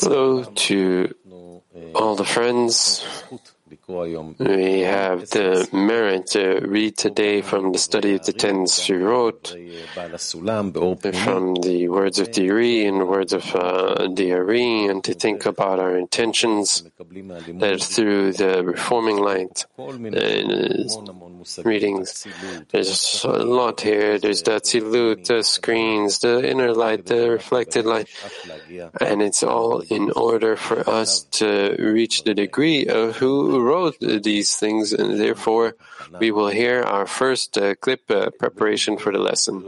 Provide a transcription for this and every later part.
Hello to all the friends. We have the merit to read today from the study of the ten Sfirot, from the words of the Ari and words of uh, the Ari, and to think about our intentions that through the reforming light uh, readings. There's a lot here. There's the Tzilut, the screens, the inner light, the reflected light, and it's all in order for us to reach the degree of who wrote these things, and therefore we will hear our first uh, clip uh, preparation for the lesson.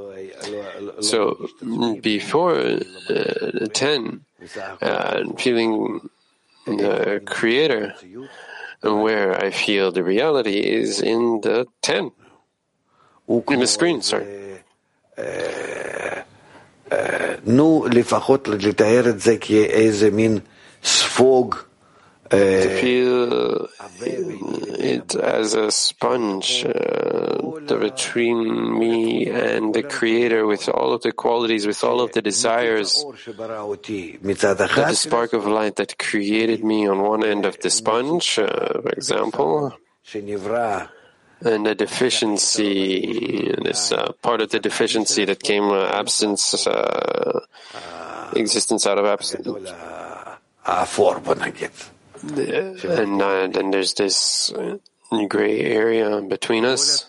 So before uh, 10, uh, feeling the Creator, where I feel the reality is in the 10, in the screen, sorry. נו, לפחות לתאר את זה כאיזה מין ספוג to feel it as a sponge uh, between me and the Creator with all of the qualities, with all of the desires. That the spark of light that created me on one end of the sponge, uh, for example, and the deficiency, this uh, part of the deficiency that came uh, absence, uh, existence out of absence and uh, then there's this gray area between us,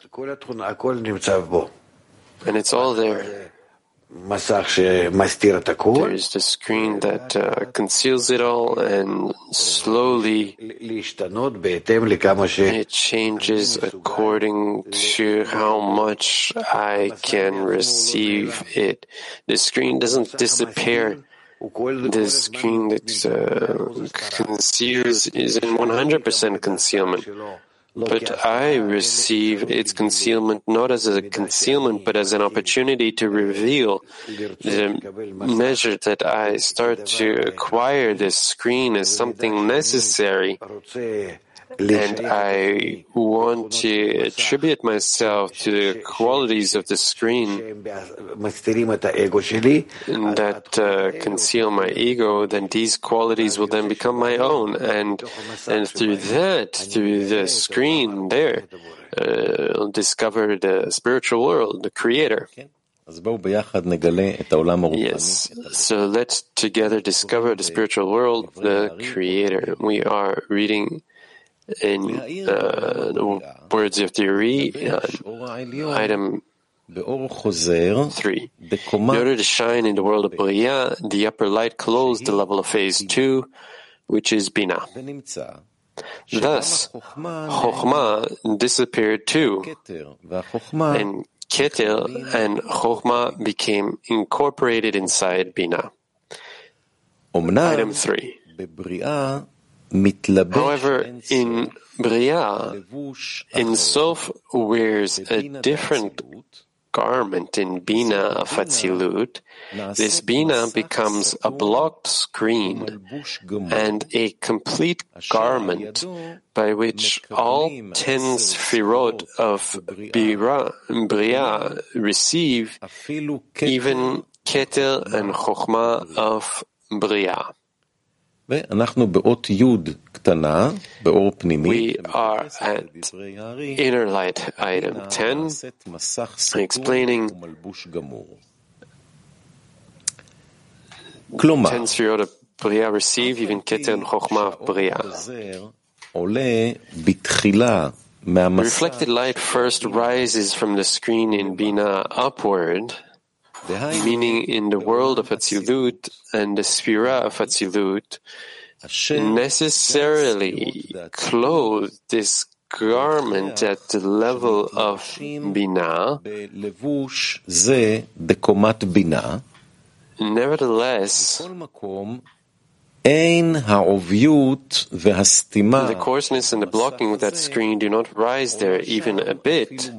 and it's all there. There's the screen that uh, conceals it all, and slowly it changes according to how much I can receive it. The screen doesn't disappear the screen that uh, conceals is in 100% concealment. But I receive its concealment not as a concealment, but as an opportunity to reveal the measure that I start to acquire this screen as something necessary and I want to attribute myself to the qualities of the screen that uh, conceal my ego, then these qualities will then become my own, and and through that, through the screen there, uh, I'll discover the spiritual world, the Creator. Yes, so let's together discover the spiritual world, the Creator. We are reading in uh, the words of the Ari, uh, item three. In order to shine in the world of Bria, the upper light closed the level of phase two, which is Bina. Thus, Chokhmah disappeared too, and Keter and Chokhmah became incorporated inside Bina. Item three. However, in Bria, in Sof wears a different garment in Bina of Atzilut. This Bina becomes a blocked screen and a complete garment by which all ten Sfirot of Bria, Bria receive even Keter and Chokhmah of Bria. We are at inner light item 10, explaining 10 Sfirot of Bria receive even Keter and Chokhmah of Bria. Reflected light first rises from the screen in Bina upward, meaning in the world of Atzilut and the Sphira of Atzilut, necessarily clothe this garment at the level of Bina. Nevertheless, the coarseness and the blocking of that screen do not rise there even a bit.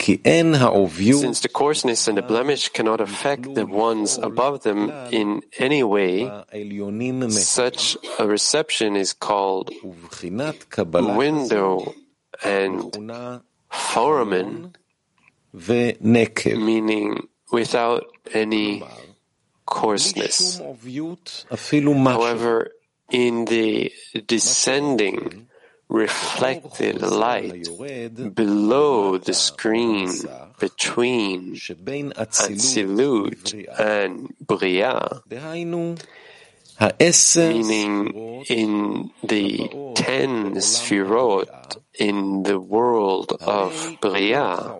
Since the coarseness and the blemish cannot affect the ones above them in any way, such a reception is called window and foramen, meaning without any coarseness. However, in the descending reflected light below the screen between Atzilut and Bria, meaning in the ten Sfirot in the world of Bria,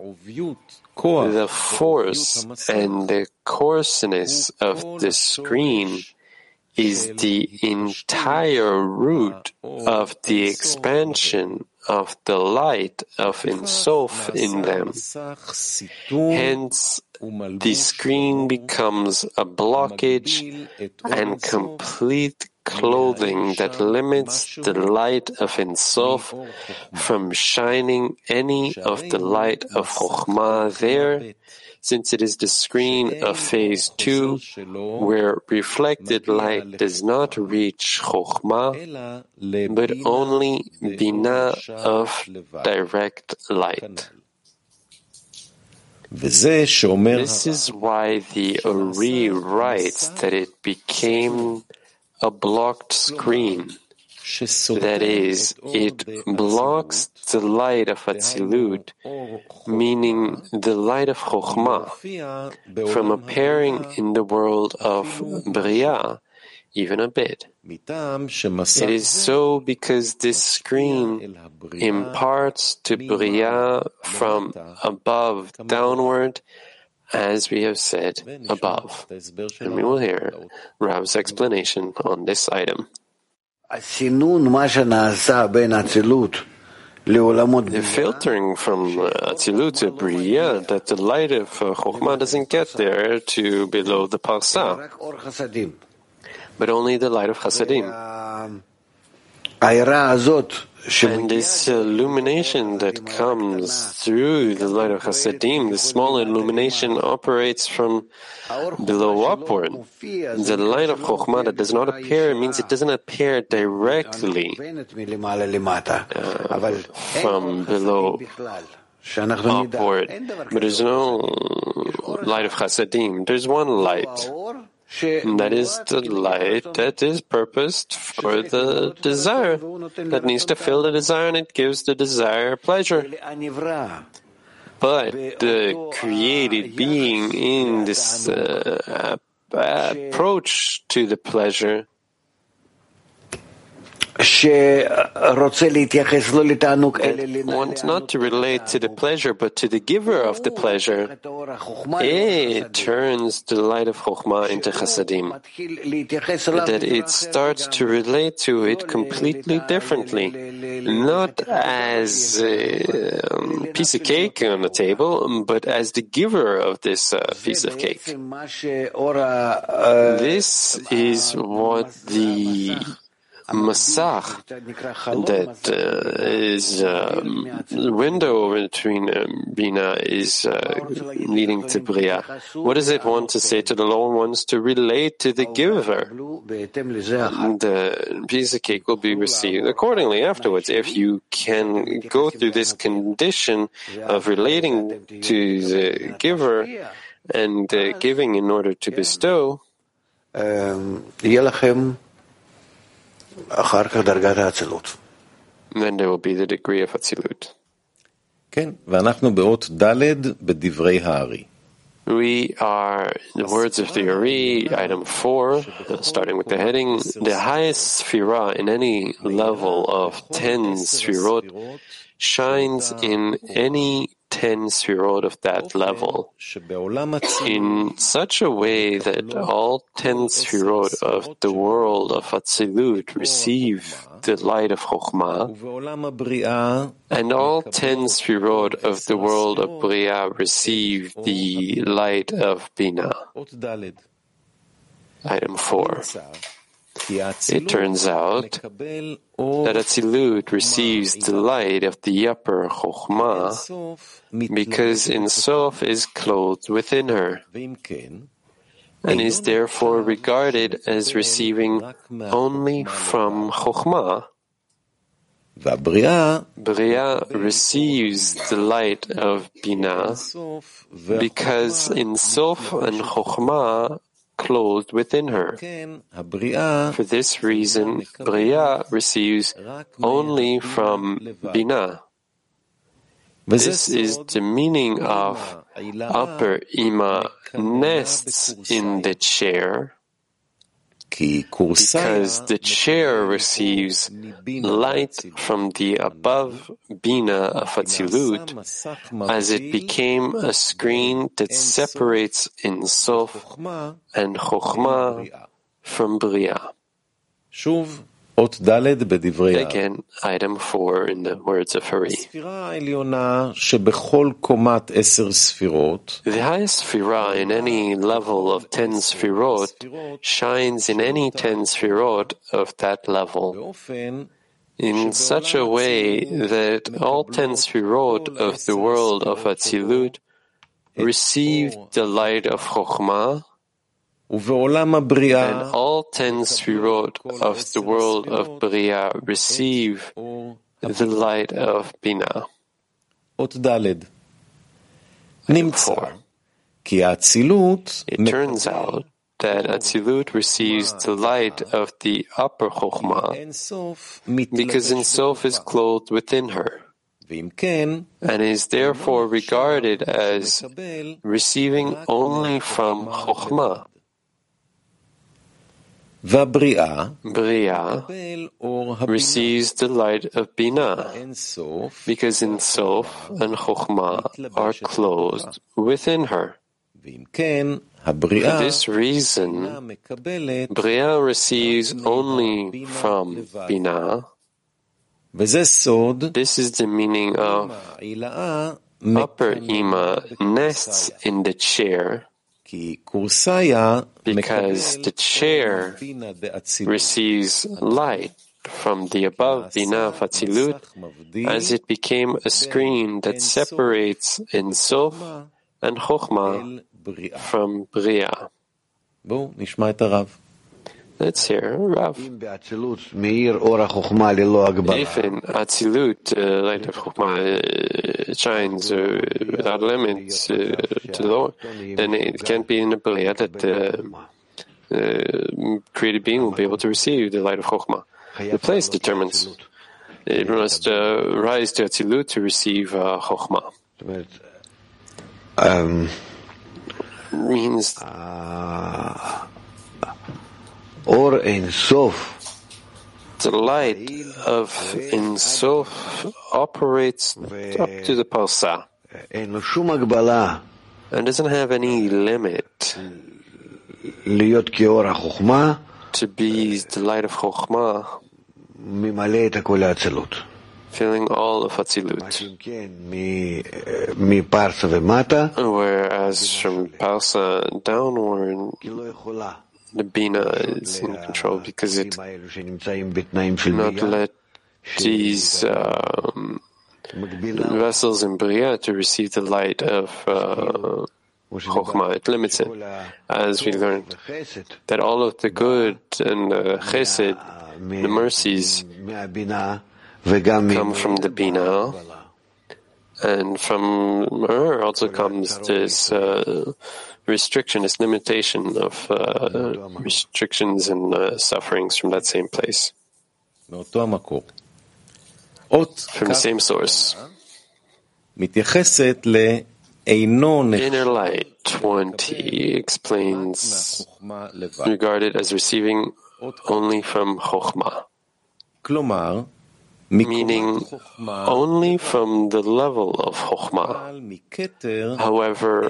the force and the coarseness of the screen is the entire root of the expansion of the light of Ensof in them. Hence, the screen becomes a blockage and complete clothing that limits the light of Ensof from shining any of the light of Chokhmah there, since it is the screen of phase two, where reflected light does not reach Chokhmah, but only Bina of direct light. This is why the Ari writes that it became a blocked screen. That is, it blocks the light of Atzilut, meaning the light of Chokhmah, from appearing in the world of Bria, even a bit. It is so because this screen imparts to Bria from above downward, as we have said above. And we will hear Rav's explanation on this item. The filtering from uh, Atzilut to Bria, that the light of uh, Chokhmah doesn't get there to below the Parsa, but only the light of Chasadim. And this illumination that comes through the light of Chasadim, the small illumination operates from below upward. The light of Chokhmah that does not appear means it doesn't appear directly uh, from below upward. But there's no light of Chasadim. There's one light. That is the light that is purposed for the desire, that needs to fill the desire and it gives the desire pleasure. But the created being in this uh, approach to the pleasure wants not to relate to the pleasure, but to the giver of the pleasure. It turns the light of Chokhmah into Chasadim. That it starts to relate to it completely differently. Not as a um, piece of cake on the table, but as the giver of this uh, piece of cake. This is what the Masach that uh, is um, the window between um, Bina is uh, leading to Bria. What does it want to say to the lower ones? To relate to the giver. The piece of cake will be received accordingly afterwards. If you can go through this condition of relating to the giver and uh, giving in order to bestow, then there will be the degree of Atzilut. We are the words of the Ari, item four, starting with the heading. The highest sphira in any level of ten sphirot shines in any ten sfirot of that level. in such a way that all ten sfirot of the world of Atzilut receive the light of Chokhmah, and all ten sfirot of the world of Bria receive the light of Bina. Item 4. It turns out that Atzilut receives the light of the upper Chokhmah because In Sof is clothed within her. and is therefore regarded as receiving only from Chokhmah. Bria receives the light of Bina because in Sof and Chokhmah closed within her. For this reason, Bria receives only from Bina. This is the meaning of upper Ima nests in the chair because the chair receives light from the above Bina of Atzilut as it became a screen that separates in Sof and Chokhmah from Bria. Again, item four in the words of Harim. The highest sphira in any level of ten sphirot shines in any ten sphirot of that level. in such a way that all ten sphirot of the world of Atzilut receive the light of Chokhmah. And all ten spherot of the world of Bria receive the light of Bina. And four. It turns out that Atzilut receives the light of the upper Chokhmah because In Sof is clothed within her and is therefore regarded as receiving only from Chokhmah. Bria receives the light of Bina, because in Sof and Chokhmah are closed within her. For this reason, Bria receives only from Bina. This is the meaning of upper Ima nests in the chair because the chair receives light from the above Bina of Atzilut, as it became a screen that separates in Sof and Chokhmah from Bria. Let's hear Rav. If in Atzilut, uh, light of Chokmah uh, shines uh, without limits uh, to the Lord, then it can't be in a Bria that the created being will be able to receive the light of Chokmah. The place determines. It must uh, rise to Atzilut to receive uh, Um, means. Or in Sof. The light of in Sof operates up to the Parsa and doesn't have any limit. To be the light of Chokhmah. Filling all of Atzilut. Whereas from Parsa downward, the Bina is in control because it not let these um, vessels in Bria to receive the light of uh, Chokhmah. It limits it. As we learned that all of the good and uh, the chesed, the mercies, come from the Bina. And from her also comes this. Uh, restriction, this limitation of uh, restrictions and uh, sufferings from that same place, from the same source. Inner light 20 explains regarded as receiving only from Chokhmah meaning only from the level of Chokhmah. However,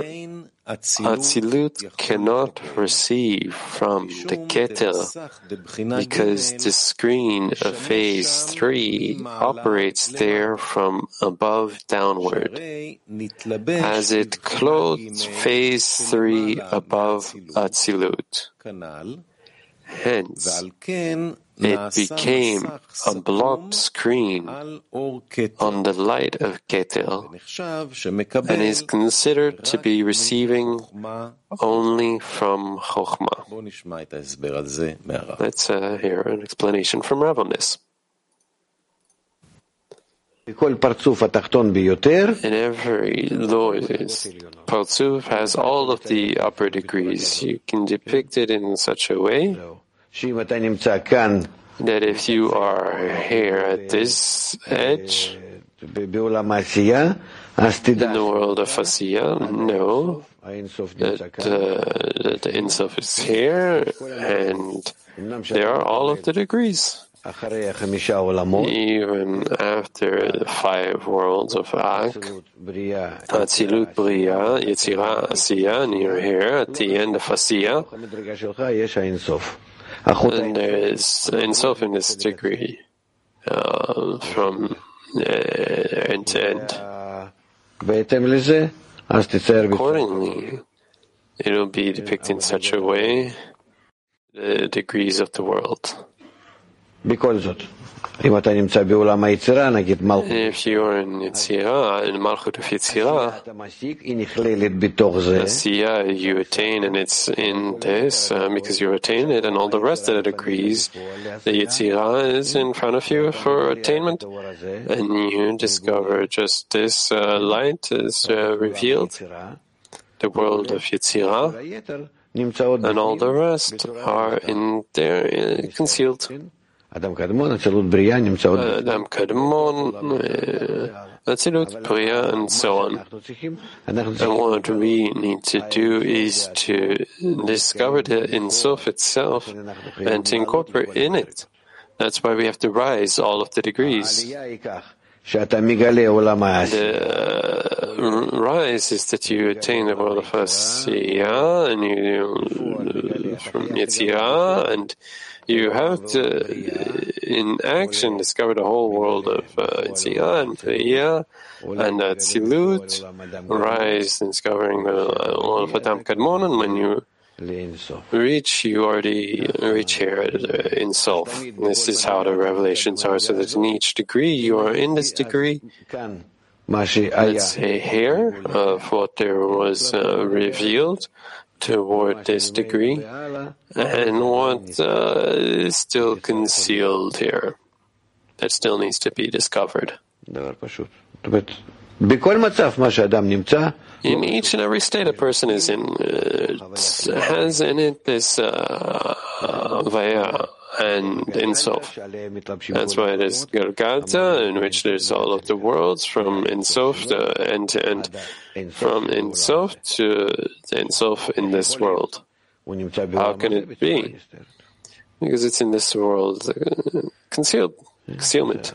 Atzilut cannot receive from the Keter because the screen of phase 3 operates there from above downward, as it clothes phase 3 above Atzilut. Hence, it became a blob screen on the light of Keter and is considered to be receiving only from Chokhmah. Let's uh, hear an explanation from Rav on this. In every lotus, Parzuf has all of the upper degrees. You can depict it in such a way that if you are here at this edge, in the world of Asiya, know that, uh, that the Insof is here and there are all of the degrees. Even after the five worlds of Ak, Atzilut, Bria, Yetzirah, Asiya, and you're here at the end of Asiya, and there is this degree uh, from uh, end to end. Accordingly, it will be depicted in such a way the degrees of the world. בכל זאת, אם אתה נמצא בעולם היצירה, נגיד מלכות, If you are in Yetzirah, in Malchut of Yetzirah, אתה משיג, היא נכללת בתוך זה, Asiya you attain, and it's in this uh, because you attain it, and all the rest of it agrees. The Yetzirah is in front of you for attainment, and you discover just this uh, light is uh, revealed, the world of Yetzirah, והיתר נמצאות and all בפנים. the rest are in there uh, concealed. Адам Кадмон, э, Atzilut, Bria, and so on. And what we need to do is to discover the Ein Sof itself and to incorporate in it. That's why we have to rise all of the degrees. The uh, rise is that you attain the world of Asiya and you from Yetzirah, and you have to, uh, in action, discover the whole world of uh, Yetzirah and Feiyah and Atzilut rise discovering the uh, world of Adam Kadmon, and when you reach, you already reach here uh, Ein Sof. This is how the revelations are, so that in each degree you are in this degree. Let's say here of what there was uh, revealed toward this degree, and what uh, is still concealed here that still needs to be discovered. In each and every state a person is in, uh, has in it this uh, vaya and Insof. That's why it is Galgalta, in which there's all of the worlds from Insof to uh, end to end, from Insof to Insof in this world. How can it be? Because it's in this world, uh, concealed, concealment.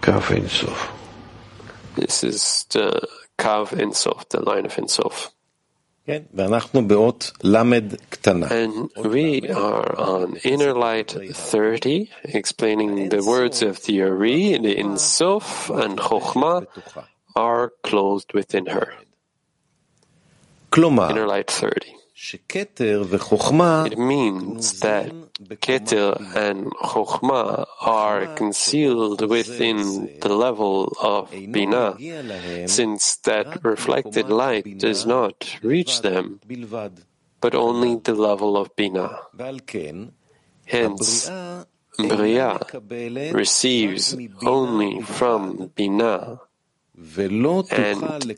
Kav Insof. This is the Kav Ensof, the line of Ensof. And we are on Inner Light 30, explaining the words of the Ari, the Insof and Chokhmah are closed within her. Inner Light 30. It means that Keter and Chokhmah are concealed within the level of Bina, since that reflected light does not reach them, but only the level of Bina. Hence, Bria receives only from Bina and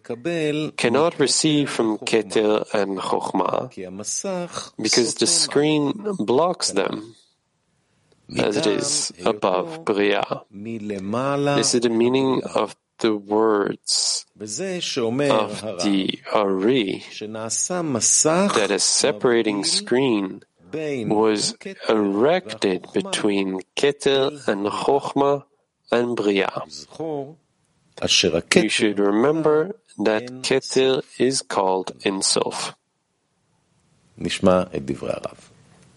cannot receive from Keter and Chokhmah because the screen blocks them as it is above Bria. This is the meaning of the words of the Ari that a separating screen was erected between Keter and Chokhmah and Bria. You should remember that Keter is called in Sof.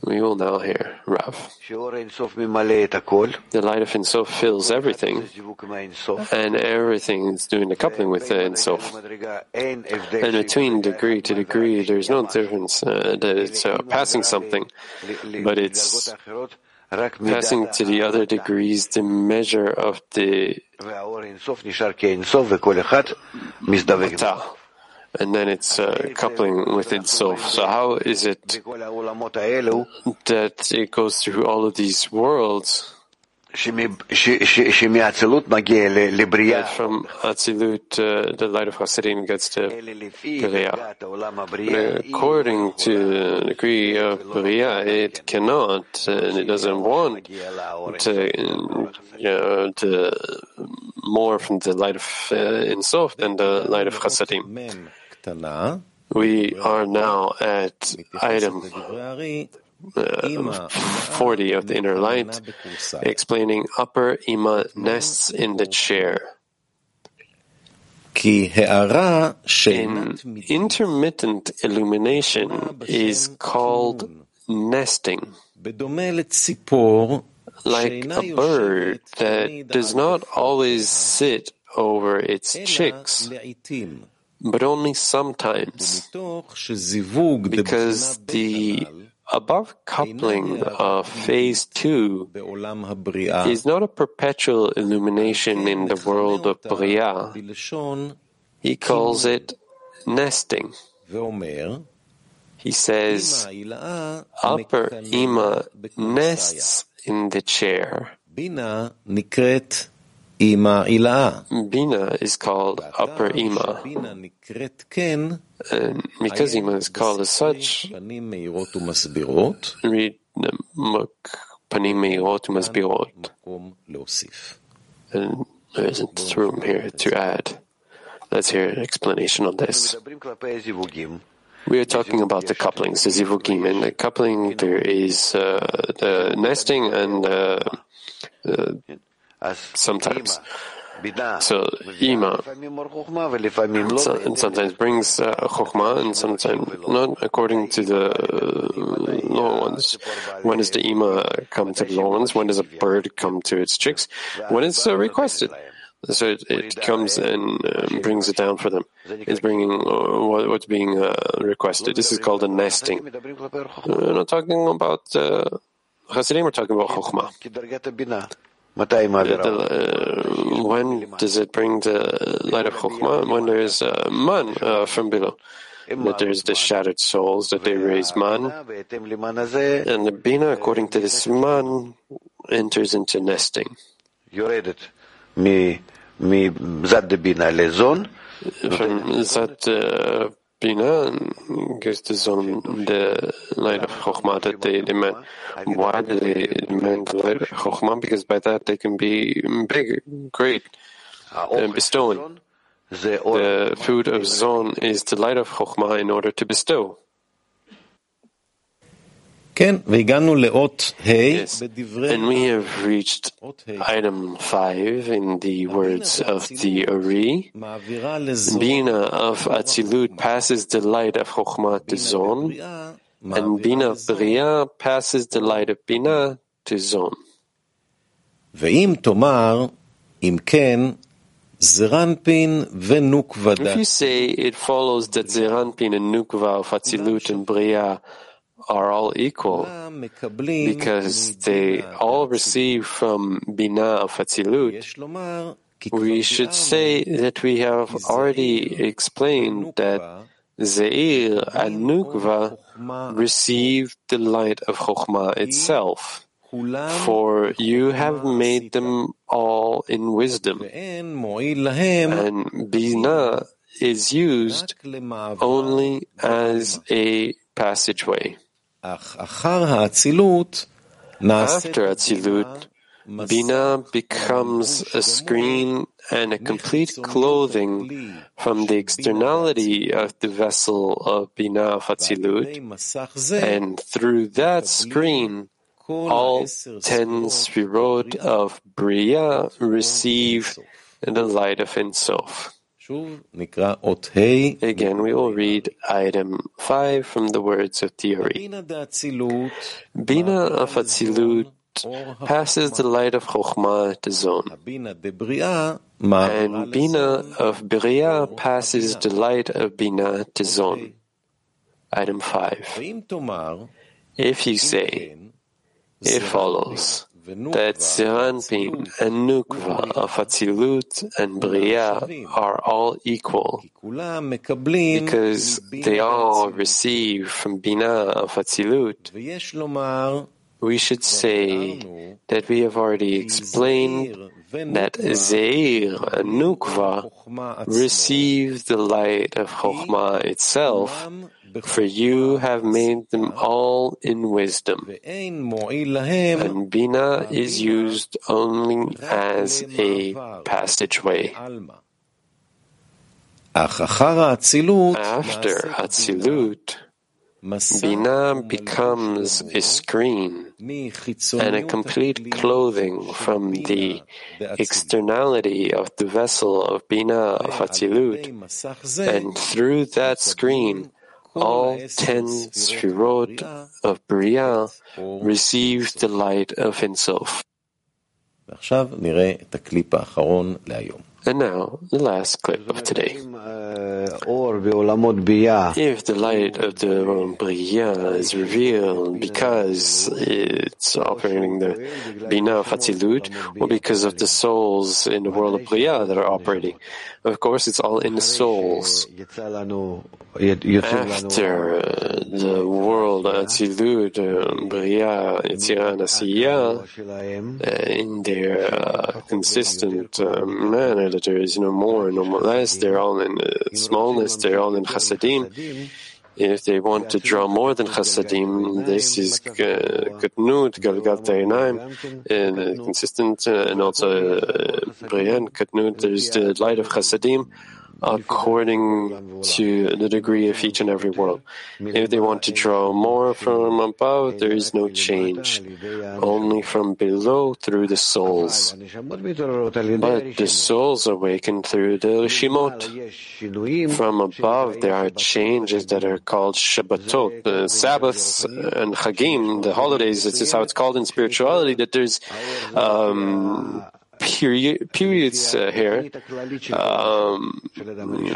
We will now hear Rav. The light of In Sof fills everything, and everything is doing the coupling with the In Sof. And between degree to degree, there's no difference uh, that it's uh, passing something, but it's passing to the other degrees the measure of the Matah. And then it's uh, coupling with itself. So how is it that it goes through all of these worlds? From Atzilut, uh, the light of Chasadim gets to Bria. According to the degree of Bria, it cannot uh, and it doesn't want to, uh, you know, to more from the light of uh, Insof than the light of Hasidim. We are now at item uh, 40 of the inner light, explaining upper ima nests in the chair. In intermittent illumination is called nesting, like a bird that does not always sit over its chicks, but only sometimes, because the above coupling of phase two is not a perpetual illumination in the world of Bria. He calls it nesting. He says, Upper Ima nests in the chair. Ima Ila'a. Bina is called upper Ima. And uh, because Ima is called as such, read the Panim Meirot Masbirot. And there isn't room here to add. Let's hear an explanation on this. We are talking about the couplings, the zivugim. In the coupling, there is uh, the nesting and uh, the sometimes. So ima and sometimes brings uh, chokhmah and sometimes not according to the uh, lower ones. When does the ima come to the lower ones? When does a bird come to its chicks? When it's uh, requested. So it, it comes and uh, brings it down for them. It's bringing uh, what, what's being uh, requested. This is called a nesting. We're uh, not talking about uh, Chasadim, we're talking about chokhmah. Uh, when does it bring the light of Chokhmah? When there is a man uh, from below. That there is the shattered souls, that they raise man. And the Bina, according to this man, enters into nesting. From Zat uh, Bina gives the Zon the light of Chokhmah that they demand. Why do they demand the light of Chokhmah? Because by that they can be big, great, um, and bestown. The food of Zon is the light of Chokhmah in order to bestow. And we have reached item 5 in the words of the Ari. Bina of Atzilut passes the light of Chokhmah to Zon, and Bina of Bria passes the light of Bina to Zon. If you say it follows that Zeir Anpin and Nukva of Atzilut and Bria are all equal because they all receive from Bina of Atzilut. We should say that we have already explained that Zeir and Nukva received the light of Chokhmah itself. For you have made them all in wisdom. And Bina is used only as a passageway. After Atzilut, Bina becomes a screen and a complete clothing from the externality of the vessel of Bina of Atzilut, and through that screen, all ten spherot of Bria receive the light of Ensof. Again, we will read item 5 from the words of the Ari. Bina of Atzilut passes the light of Chokhmah to Zon. And Bina of Bria passes the light of Bina to Zon. Item 5. If you say, it follows that Zeir Anpin and Nukva of Atzilut and Bria are all equal because they all receive from Bina of Atzilut. We should say that we have already explained that Zeir and Nukva receive the light of Chokhmah itself for you have made them all in wisdom. And Bina is used only as a passageway. After Atzilut, Bina becomes a screen and a complete clothing from the externality of the vessel of Bina of Atzilut, and through that screen, all ten Sfirot of Bria receive the light of Ein Sof. And now, the last clip of today. If the light of the world Bria is revealed because it's operating the Bina of Atzilut, or because of the souls in the world of Bria that are operating, of course, it's all in the souls. After uh, the world Atzilut, uh, Bria, Yetzirah, and Asiya, uh, in their uh, consistent uh, manner, that there is no more, no more less, they're all in uh, smallness, they're all in Chasadim. If they want to draw more than Chasadim, this is uh, Katnut, Galgalta Eynaim, and uh, consistent, uh, and also Brian Katnut, there's the light of Chasadim according to the degree of each and every world. If they want to draw more from above, there is no change, only from below through the souls. But the souls awaken through the Rishimot. From above, there are changes that are called Shabbatot, the Sabbaths and Chagim, the holidays. This is how it's called in spirituality, that there's um, period, periods uh, here, um,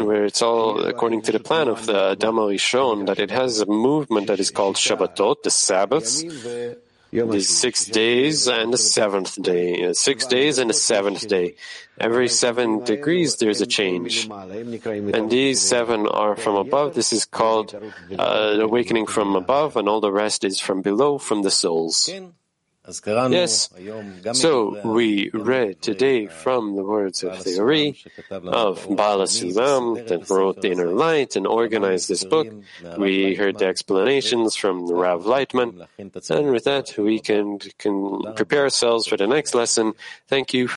where it's all according to the plan of the Dama shown that it has a movement that is called Shabbatot, the Sabbaths, the six days and the seventh day, uh, six days and the seventh day. Every seven degrees there's a change. And these seven are from above. This is called uh, awakening from above, and all the rest is from below, from the souls. Yes. So we read today from the words of the Ari of Baal HaSulam that wrote the Inner Light and organized this book. We heard the explanations from Rav Laitman. And with that, we can, can prepare ourselves for the next lesson. Thank you.